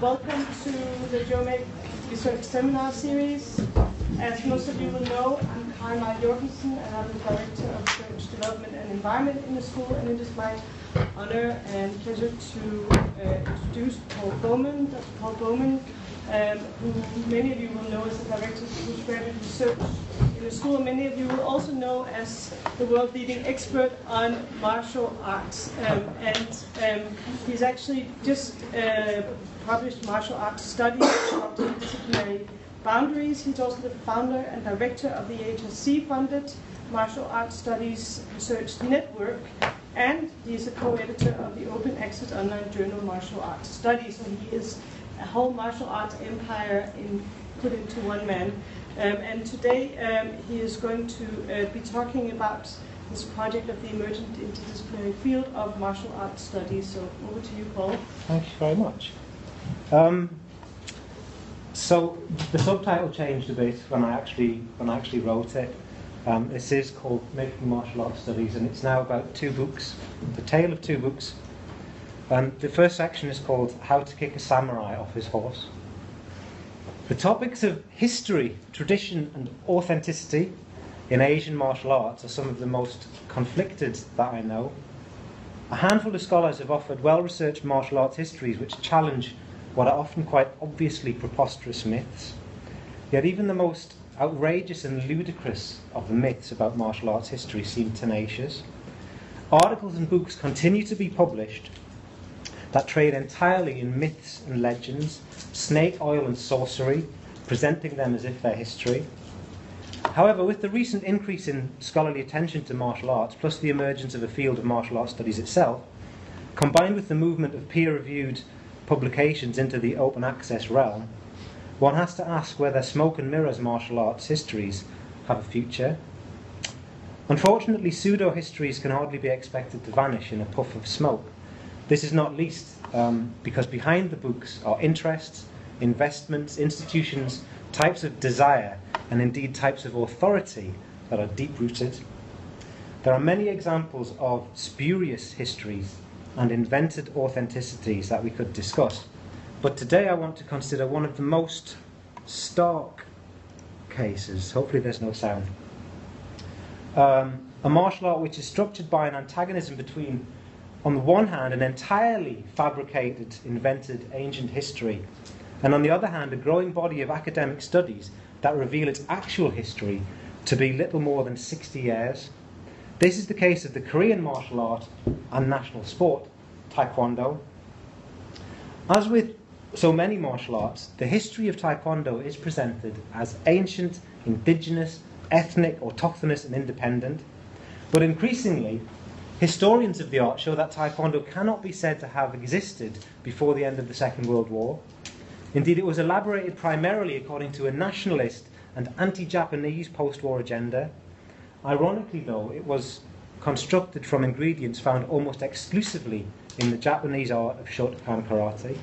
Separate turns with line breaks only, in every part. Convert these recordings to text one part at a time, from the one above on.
welcome to the JOMEC Research Seminar Series. As most of you will know, I'm Karen Jorgensen, and I'm the Director of Research Development and Environment in the school, and it is my honor and pleasure to uh, introduce Paul Bowman, Dr. Paul Bowman, um, who many of you will know as the Director of Postgraduate Research in the school. Many of you will also know as the world leading expert on martial arts. Um, and um, he's actually just uh, published martial arts studies of disciplinary boundaries. He's also the founder and director of the HSC funded Martial Arts Studies Research Network. And he is a co-editor of the open access online journal Martial Arts Studies. So he is a whole martial arts empire in, put into one man. Um, and today um, he is going to uh, be talking about this project of the emergent interdisciplinary field of martial arts studies. So over to you, Paul.
Thank you very much. Um, so the subtitle changed a bit when I actually when I actually wrote it. Um, this is called Making Martial Arts Studies, and it's now about two books, the tale of two books. Um, the first section is called How to Kick a Samurai Off His Horse. The topics of history, tradition, and authenticity in Asian martial arts are some of the most conflicted that I know. A handful of scholars have offered well researched martial arts histories which challenge what are often quite obviously preposterous myths. Yet, even the most outrageous and ludicrous of the myths about martial arts history seem tenacious. Articles and books continue to be published that trade entirely in myths and legends, snake oil and sorcery, presenting them as if they're history. However, with the recent increase in scholarly attention to martial arts, plus the emergence of a field of martial arts studies itself, combined with the movement of peer reviewed publications into the open access realm, one has to ask whether smoke and mirrors martial arts histories have a future. Unfortunately, pseudo histories can hardly be expected to vanish in a puff of smoke. This is not least um, because behind the books are interests, investments, institutions, types of desire, and indeed types of authority that are deep rooted. There are many examples of spurious histories and invented authenticities that we could discuss. But today I want to consider one of the most stark cases. Hopefully, there's no sound. Um, a martial art which is structured by an antagonism between on the one hand, an entirely fabricated, invented ancient history, and on the other hand, a growing body of academic studies that reveal its actual history to be little more than 60 years. This is the case of the Korean martial art and national sport, Taekwondo. As with so many martial arts, the history of Taekwondo is presented as ancient, indigenous, ethnic, autochthonous, and independent. But increasingly, Historians of the art show that Taekwondo cannot be said to have existed before the end of the Second World War. Indeed, it was elaborated primarily according to a nationalist and anti Japanese post war agenda. Ironically, though, it was constructed from ingredients found almost exclusively in the Japanese art of Shotokan karate.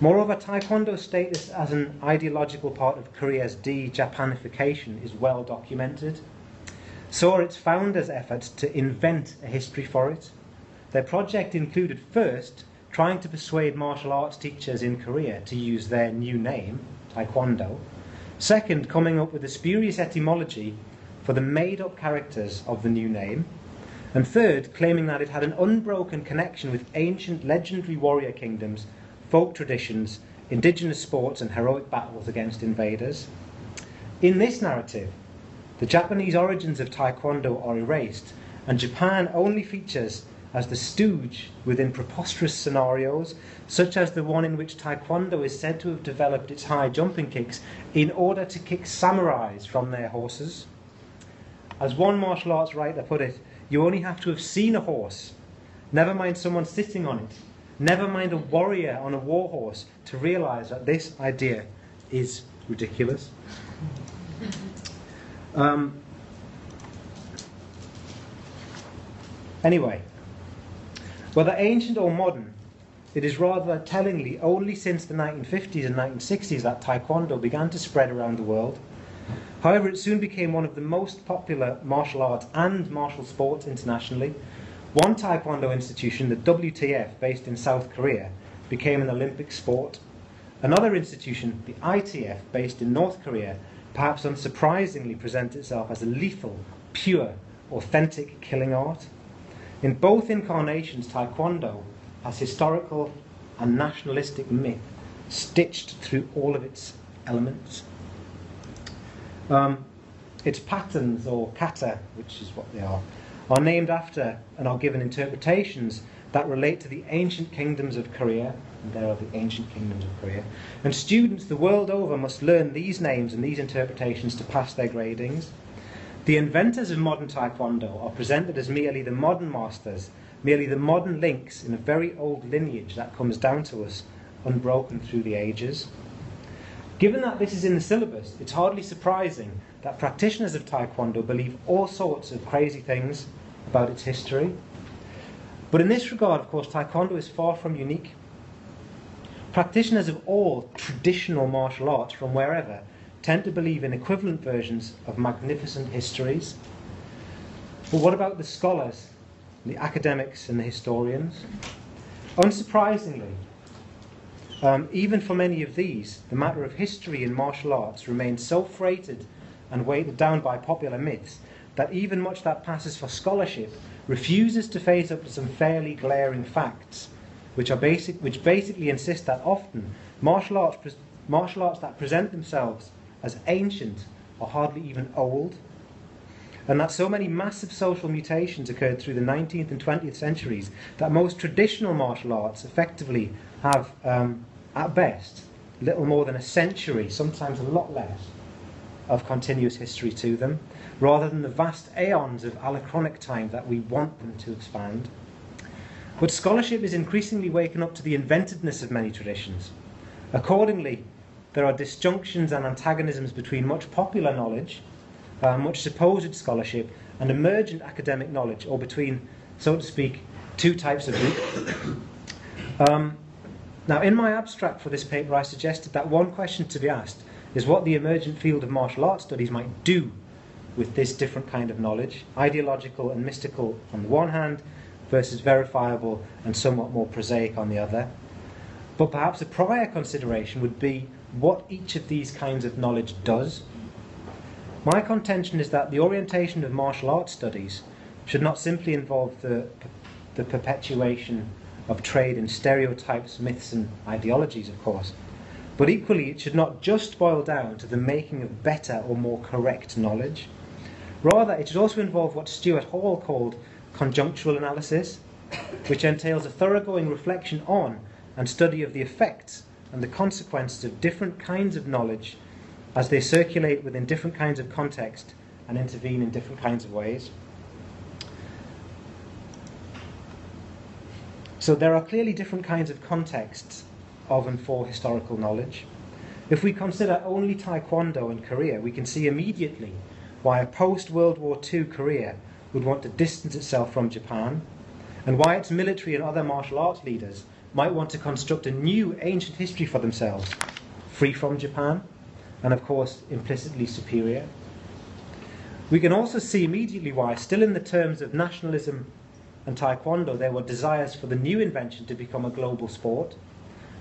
Moreover, Taekwondo's status as an ideological part of Korea's de Japanification is well documented saw its founders' efforts to invent a history for it. Their project included first trying to persuade martial arts teachers in Korea to use their new name, Taekwondo. Second, coming up with a spurious etymology for the made up characters of the new name. And third, claiming that it had an unbroken connection with ancient legendary warrior kingdoms, folk traditions, indigenous sports, and heroic battles against invaders. In this narrative, the Japanese origins of Taekwondo are erased, and Japan only features as the stooge within preposterous scenarios, such as the one in which Taekwondo is said to have developed its high jumping kicks in order to kick samurais from their horses. As one martial arts writer put it, you only have to have seen a horse, never mind someone sitting on it, never mind a warrior on a war horse, to realize that this idea is ridiculous. Um, anyway, whether ancient or modern, it is rather tellingly only since the 1950s and 1960s that Taekwondo began to spread around the world. However, it soon became one of the most popular martial arts and martial sports internationally. One Taekwondo institution, the WTF, based in South Korea, became an Olympic sport. Another institution, the ITF, based in North Korea, perhaps unsurprisingly presents itself as a lethal, pure, authentic killing art. In both incarnations, Taekwondo has historical and nationalistic myth stitched through all of its elements. Um, its patterns, or kata, which is what they are, are named after and are given interpretations that relate to the ancient kingdoms of Korea, and there are the ancient kingdoms of Korea. And students the world over must learn these names and these interpretations to pass their gradings. The inventors of modern Taekwondo are presented as merely the modern masters, merely the modern links in a very old lineage that comes down to us, unbroken through the ages. Given that this is in the syllabus, it's hardly surprising that practitioners of Taekwondo believe all sorts of crazy things about its history. But in this regard, of course, Taekwondo is far from unique. Practitioners of all traditional martial arts from wherever tend to believe in equivalent versions of magnificent histories. But what about the scholars, the academics, and the historians? Unsurprisingly, um, even for many of these, the matter of history in martial arts remains so freighted and weighted down by popular myths that even much that passes for scholarship refuses to face up to some fairly glaring facts, which are basic, which basically insist that often martial arts, martial arts that present themselves as ancient are hardly even old, and that so many massive social mutations occurred through the 19th and 20th centuries that most traditional martial arts effectively have, um, at best, little more than a century, sometimes a lot less, of continuous history to them, rather than the vast aeons of allochronic time that we want them to expand. But scholarship is increasingly waking up to the inventedness of many traditions. Accordingly, there are disjunctions and antagonisms between much popular knowledge, uh, much supposed scholarship, and emergent academic knowledge, or between, so to speak, two types of group. Um, now, in my abstract for this paper, I suggested that one question to be asked is what the emergent field of martial arts studies might do with this different kind of knowledge, ideological and mystical on the one hand, versus verifiable and somewhat more prosaic on the other. But perhaps a prior consideration would be what each of these kinds of knowledge does. My contention is that the orientation of martial arts studies should not simply involve the, the perpetuation of trade in stereotypes, myths, and ideologies, of course, but equally it should not just boil down to the making of better or more correct knowledge. Rather, it should also involve what Stuart Hall called conjunctural analysis, which entails a thoroughgoing reflection on and study of the effects and the consequences of different kinds of knowledge as they circulate within different kinds of context and intervene in different kinds of ways. So there are clearly different kinds of contexts of and for historical knowledge. If we consider only Taekwondo in Korea, we can see immediately why a post World War II Korea would want to distance itself from Japan, and why its military and other martial arts leaders might want to construct a new ancient history for themselves, free from Japan, and of course implicitly superior. We can also see immediately why, still in the terms of nationalism and Taekwondo, there were desires for the new invention to become a global sport.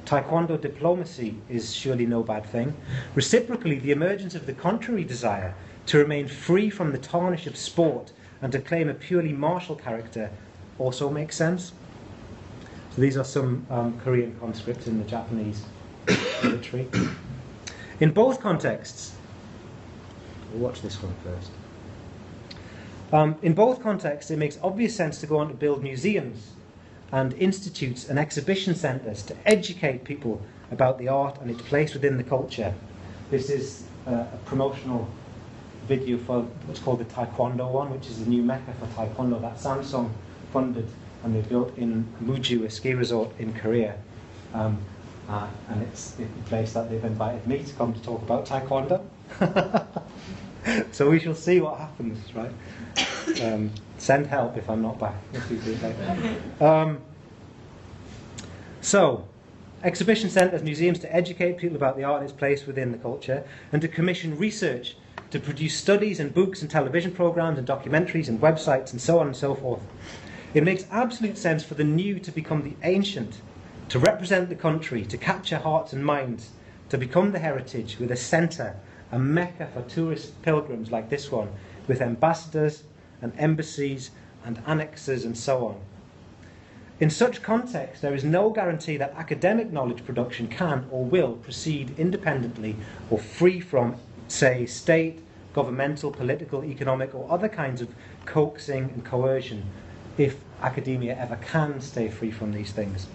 Taekwondo diplomacy is surely no bad thing. Reciprocally, the emergence of the contrary desire to remain free from the tarnish of sport and to claim a purely martial character also makes sense. So these are some um, Korean conscripts in the Japanese military. In both contexts, we'll watch this one first. Um, in both contexts, it makes obvious sense to go on to build museums and institutes and exhibition centres to educate people about the art and its place within the culture. This is uh, a promotional video for what's called the Taekwondowon, which is the new mecca for Taekwondo that Samsung funded and they built in Muju, a ski resort in Korea. Um, uh, and it's the place that they've invited me to come to talk about Taekwondo. so we shall see what happens, right? Um, send help if I'm not back. Um, so, exhibition centres, museums to educate people about the art and its place within the culture, and to commission research to produce studies and books and television programs and documentaries and websites and so on and so forth. It makes absolute sense for the new to become the ancient to represent the country, to capture hearts and minds, to become the heritage with a centre, a mecca for tourist pilgrims like this one, with ambassadors and embassies and annexes and so on. In such context, there is no guarantee that academic knowledge production can or will proceed independently or free from, say, state, governmental, political, economic, or other kinds of coaxing and coercion, if academia ever can stay free from these things.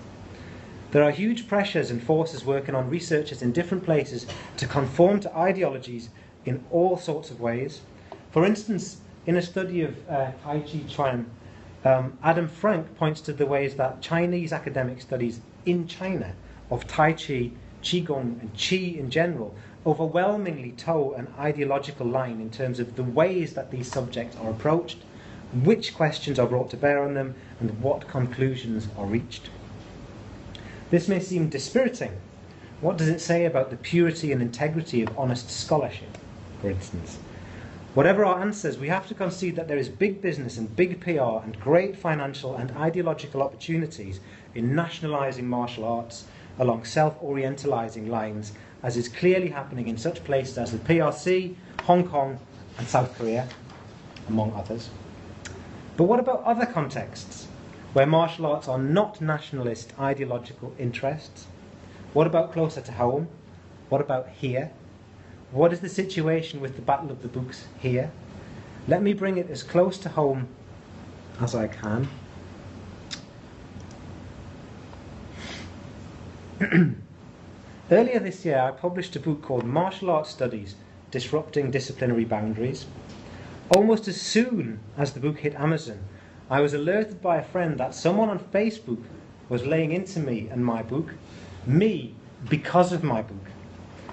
There are huge pressures and forces working on researchers in different places to conform to ideologies in all sorts of ways. For instance, in a study of uh, Tai Chi Chuan, um, Adam Frank points to the ways that Chinese academic studies in China of Tai Chi, Qigong, and Qi in general overwhelmingly toe an ideological line in terms of the ways that these subjects are approached, which questions are brought to bear on them, and what conclusions are reached. This may seem dispiriting. What does it say about the purity and integrity of honest scholarship, for instance? Whatever our answers, we have to concede that there is big business and big PR and great financial and ideological opportunities in nationalising martial arts along self orientalising lines, as is clearly happening in such places as the PRC, Hong Kong, and South Korea, among others. But what about other contexts where martial arts are not nationalist ideological interests? What about closer to home? What about here? What is the situation with the Battle of the Books here? Let me bring it as close to home as I can. Earlier this year, I published a book called Martial Arts Studies Disrupting Disciplinary Boundaries. Almost as soon as the book hit Amazon, I was alerted by a friend that someone on Facebook was laying into me and my book, me because of my book.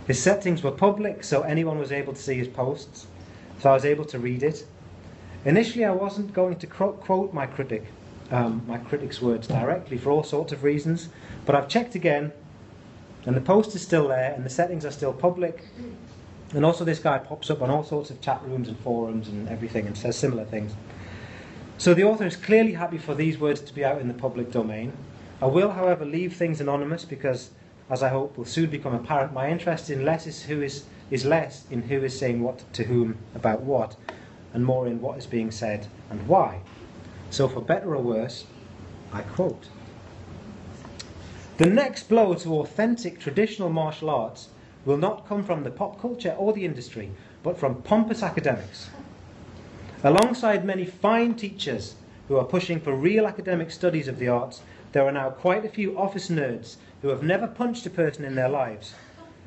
His settings were public, so anyone was able to see his posts, so I was able to read it. Initially, I wasn't going to quote my critic, um, my critic's words directly for all sorts of reasons, but I've checked again, and the post is still there, and the settings are still public. And also, this guy pops up on all sorts of chat rooms and forums and everything and says similar things. So the author is clearly happy for these words to be out in the public domain. I will, however, leave things anonymous because as I hope will soon become apparent, my interest in less is, who is, is less in who is saying what to whom about what, and more in what is being said and why. So, for better or worse, I quote The next blow to authentic traditional martial arts will not come from the pop culture or the industry, but from pompous academics. Alongside many fine teachers who are pushing for real academic studies of the arts, there are now quite a few office nerds who have never punched a person in their lives,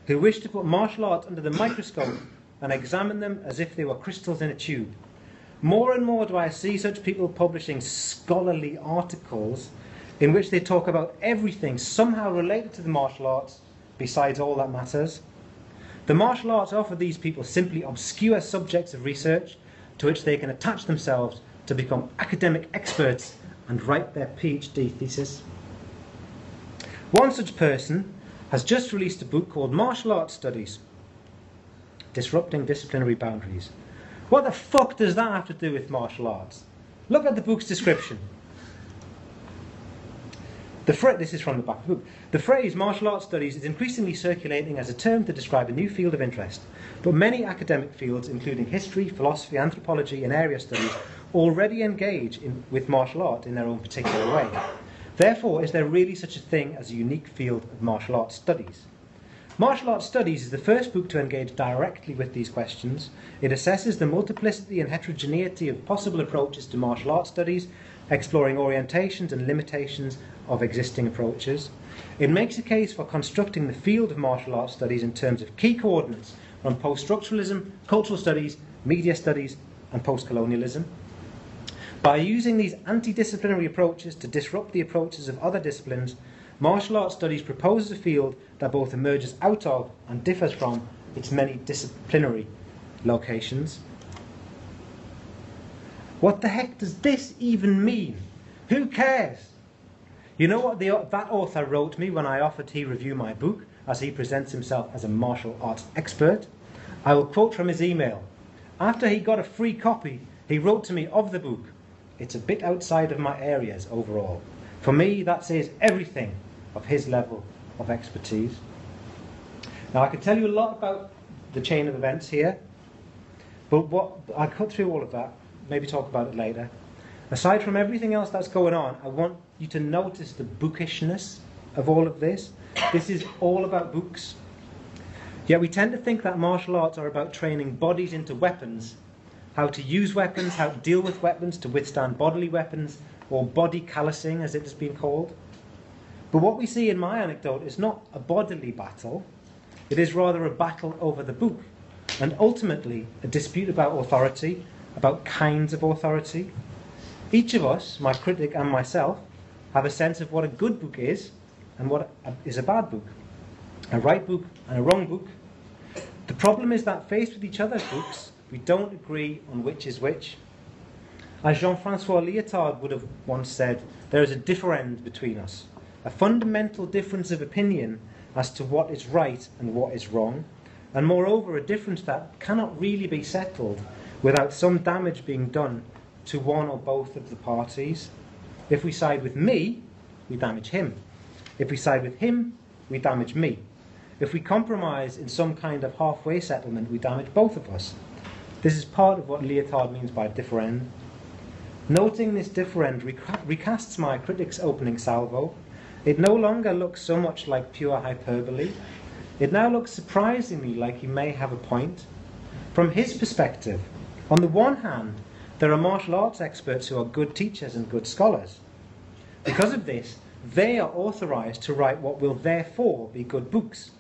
who wish to put martial arts under the microscope and examine them as if they were crystals in a tube. More and more do I see such people publishing scholarly articles in which they talk about everything somehow related to the martial arts besides all that matters. The martial arts offer these people simply obscure subjects of research to which they can attach themselves to become academic experts and write their PhD thesis. One such person has just released a book called Martial Arts Studies Disrupting Disciplinary Boundaries. What the fuck does that have to do with martial arts? Look at the book's description. The fra- this is from the back of the book. The phrase martial arts studies is increasingly circulating as a term to describe a new field of interest. But many academic fields, including history, philosophy, anthropology, and area studies, already engage in, with martial art in their own particular way. Therefore, is there really such a thing as a unique field of martial arts studies? Martial Arts Studies is the first book to engage directly with these questions. It assesses the multiplicity and heterogeneity of possible approaches to martial arts studies, exploring orientations and limitations of existing approaches. It makes a case for constructing the field of martial arts studies in terms of key coordinates from post structuralism, cultural studies, media studies, and post colonialism. By using these anti-disciplinary approaches to disrupt the approaches of other disciplines, martial arts studies proposes a field that both emerges out of and differs from its many disciplinary locations. What the heck does this even mean? Who cares? You know what the, that author wrote me when I offered he review my book, as he presents himself as a martial arts expert? I will quote from his email. After he got a free copy, he wrote to me of the book. It's a bit outside of my areas overall. For me, that says everything. of his level of expertise. Now, I could tell you a lot about the chain of events here, but what I cut through all of that, maybe talk about it later. Aside from everything else that's going on, I want you to notice the bookishness of all of this. This is all about books. Yet we tend to think that martial arts are about training bodies into weapons, how to use weapons, how to deal with weapons, to withstand bodily weapons, or body callousing, as it has been called. But what we see in my anecdote is not a bodily battle, it is rather a battle over the book, and ultimately a dispute about authority, about kinds of authority. Each of us, my critic and myself, have a sense of what a good book is and what is a bad book, a right book and a wrong book. The problem is that faced with each other's books, we don't agree on which is which. As Jean Francois Lyotard would have once said, there is a differend between us, a fundamental difference of opinion as to what is right and what is wrong, and moreover, a difference that cannot really be settled without some damage being done to one or both of the parties. If we side with me, we damage him. If we side with him, we damage me. If we compromise in some kind of halfway settlement, we damage both of us. This is part of what Lyotard means by differend. Noting this differend recasts my critic's opening salvo. It no longer looks so much like pure hyperbole. It now looks surprisingly like he may have a point. From his perspective, on the one hand, there are martial arts experts who are good teachers and good scholars. Because of this, they are authorized to write what will therefore be good books.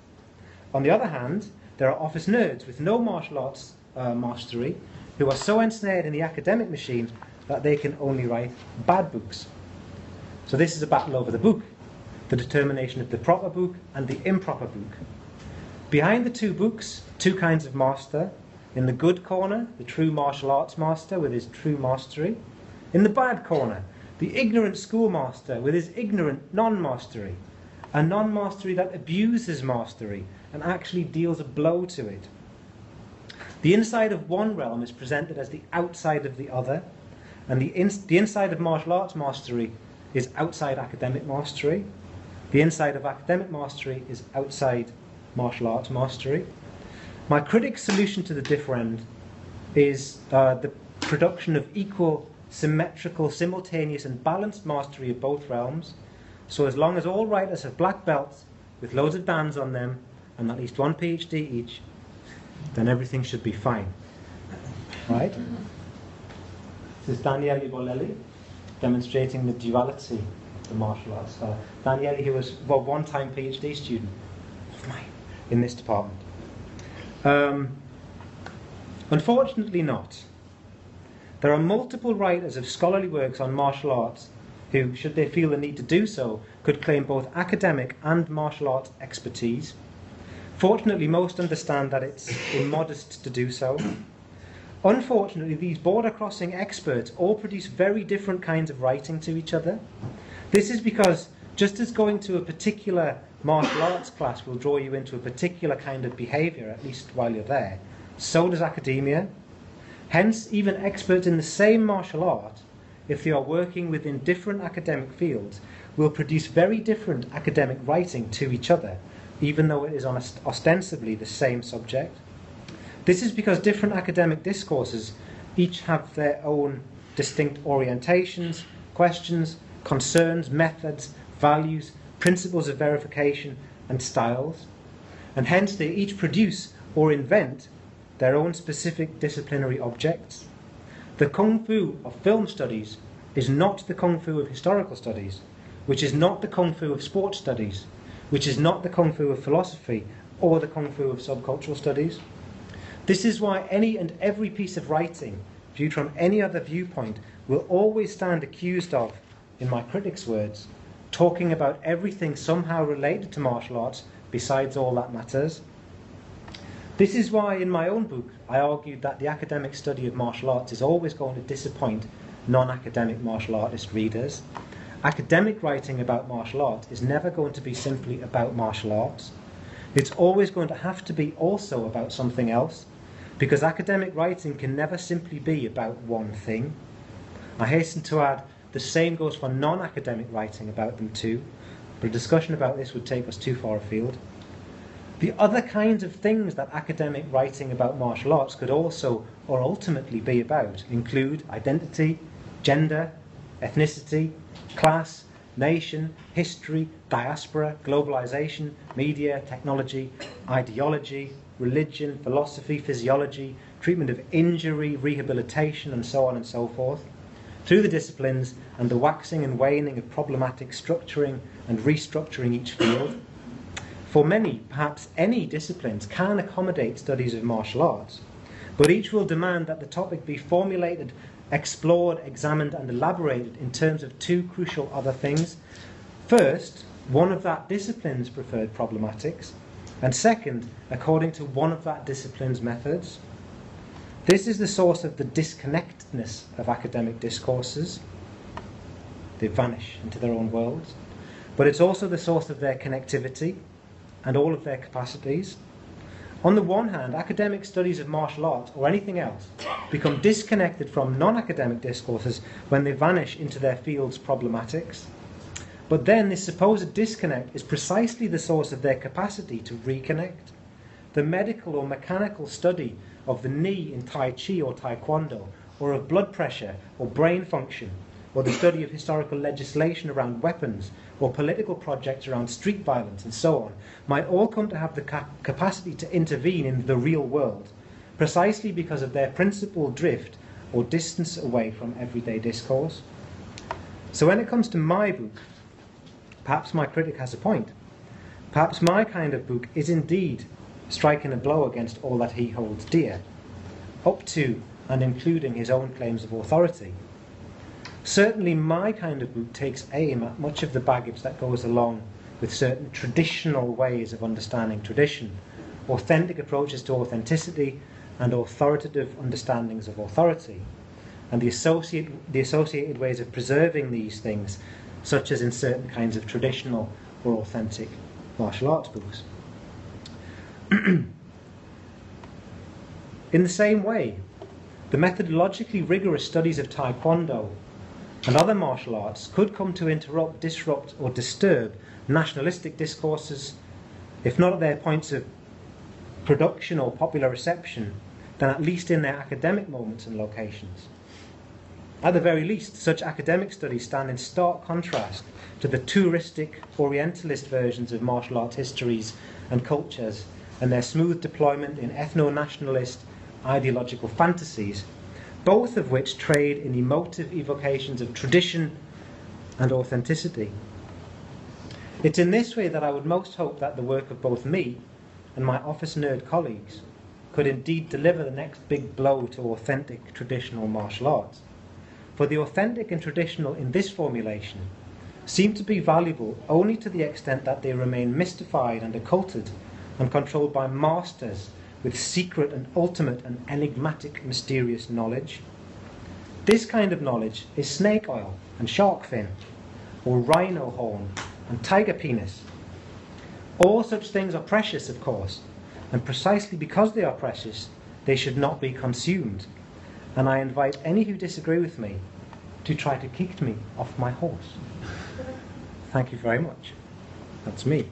On the other hand, there are office nerds with no martial arts uh, mastery who are so ensnared in the academic machine that they can only write bad books. So this is a battle over the book, the determination of the proper book and the improper book. Behind the two books, two kinds of master. In the good corner, the true martial arts master with his true mastery. In the bad corner, the ignorant schoolmaster with his ignorant non-mastery. A non-mastery that abuses mastery and actually deals a blow to it. The inside of one realm is presented as the outside of the other, and the, in, the inside of martial arts mastery is outside academic mastery. The inside of academic mastery is outside martial arts mastery. My critic's solution to the differend is uh, the production of equal, symmetrical, simultaneous, and balanced mastery of both realms. So, as long as all writers have black belts with loads of bands on them and at least one PhD each, then everything should be fine. Right? This is Daniele Bolelli demonstrating the duality of the martial arts style. Daniele, he was a one time PhD student of mine in this department. Um, unfortunately, not. There are multiple writers of scholarly works on martial arts who, should they feel the need to do so, could claim both academic and martial arts expertise. Fortunately, most understand that it's immodest to do so. Unfortunately, these border crossing experts all produce very different kinds of writing to each other. This is because just as going to a particular martial arts class will draw you into a particular kind of behaviour, at least while you're there, so does academia. Hence, even experts in the same martial art, if they are working within different academic fields, will produce very different academic writing to each other, even though it is on ostensibly the same subject. This is because different academic discourses each have their own distinct orientations, questions, concerns, methods, values, principles of verification, and styles, and hence they each produce or invent their own specific disciplinary objects. The kung fu of film studies is not the kung fu of historical studies, which is not the kung fu of sports studies, which is not the kung fu of philosophy or the kung fu of subcultural studies. This is why any and every piece of writing, viewed from any other viewpoint, will always stand accused of, in my critic's words, talking about everything somehow related to martial arts besides all that matters. This is why, in my own book, I argued that the academic study of martial arts is always going to disappoint non academic martial artist readers. Academic writing about martial arts is never going to be simply about martial arts. It's always going to have to be also about something else, because academic writing can never simply be about one thing. I hasten to add the same goes for non academic writing about them too. but a discussion about this would take us too far afield. The other kinds of things that academic writing about martial arts could also, or ultimately, be about include identity, gender, ethnicity, class, nation, history, diaspora, globalization, media, technology, ideology, religion, philosophy, physiology, treatment of injury, rehabilitation, and so on and so forth, through the disciplines and the waxing and waning of problematic structuring and restructuring each field. For many, perhaps any disciplines can accommodate studies of martial arts, but each will demand that the topic be formulated, explored, examined, and elaborated in terms of two crucial other things. First, one of that discipline's preferred problematics, and second, according to one of that discipline's methods. This is the source of the disconnectedness of academic discourses. They vanish into their own worlds. But it's also the source of their connectivity and all of their capacities. On the one hand, academic studies of martial arts or anything else become disconnected from non academic discourses when they vanish into their field's problematics. But then this supposed disconnect is precisely the source of their capacity to reconnect. The medical or mechanical study of the knee in Tai Chi or Taekwondo, or of blood pressure or brain function, or the study of historical legislation around weapons, or political projects around street violence, and so on, might all come to have the ca- capacity to intervene in the real world, precisely because of their principal drift or distance away from everyday discourse. So when it comes to my book, perhaps my critic has a point. Perhaps my kind of book is indeed striking a blow against all that he holds dear, up to and including his own claims of authority. Certainly, my kind of book takes aim at much of the baggage that goes along with certain traditional ways of understanding tradition, authentic approaches to authenticity, and authoritative understandings of authority, and the associated, the associated ways of preserving these things, such as in certain kinds of traditional or authentic martial arts books. In the same way, the methodologically rigorous studies of Taekwondo and other martial arts could come to interrupt, disrupt, or disturb nationalistic discourses, if not at their points of production or popular reception, then at least in their academic moments and locations. At the very least, such academic studies stand in stark contrast to the touristic, orientalist versions of martial arts histories and cultures and their smooth deployment in ethno nationalist ideological fantasies, both of which trade in emotive evocations of tradition and authenticity. It's in this way that I would most hope that the work of both me and my office nerd colleagues could indeed deliver the next big blow to authentic traditional martial arts. For the authentic and traditional in this formulation seem to be valuable only to the extent that they remain mystified and occulted and controlled by masters with secret and ultimate and enigmatic mysterious knowledge. This kind of knowledge is snake oil and shark fin, or rhino horn and tiger penis. All such things are precious, of course, and precisely because they are precious, they should not be consumed. And I invite any who disagree with me to try to kick me off my horse. Thank you very much. That's me.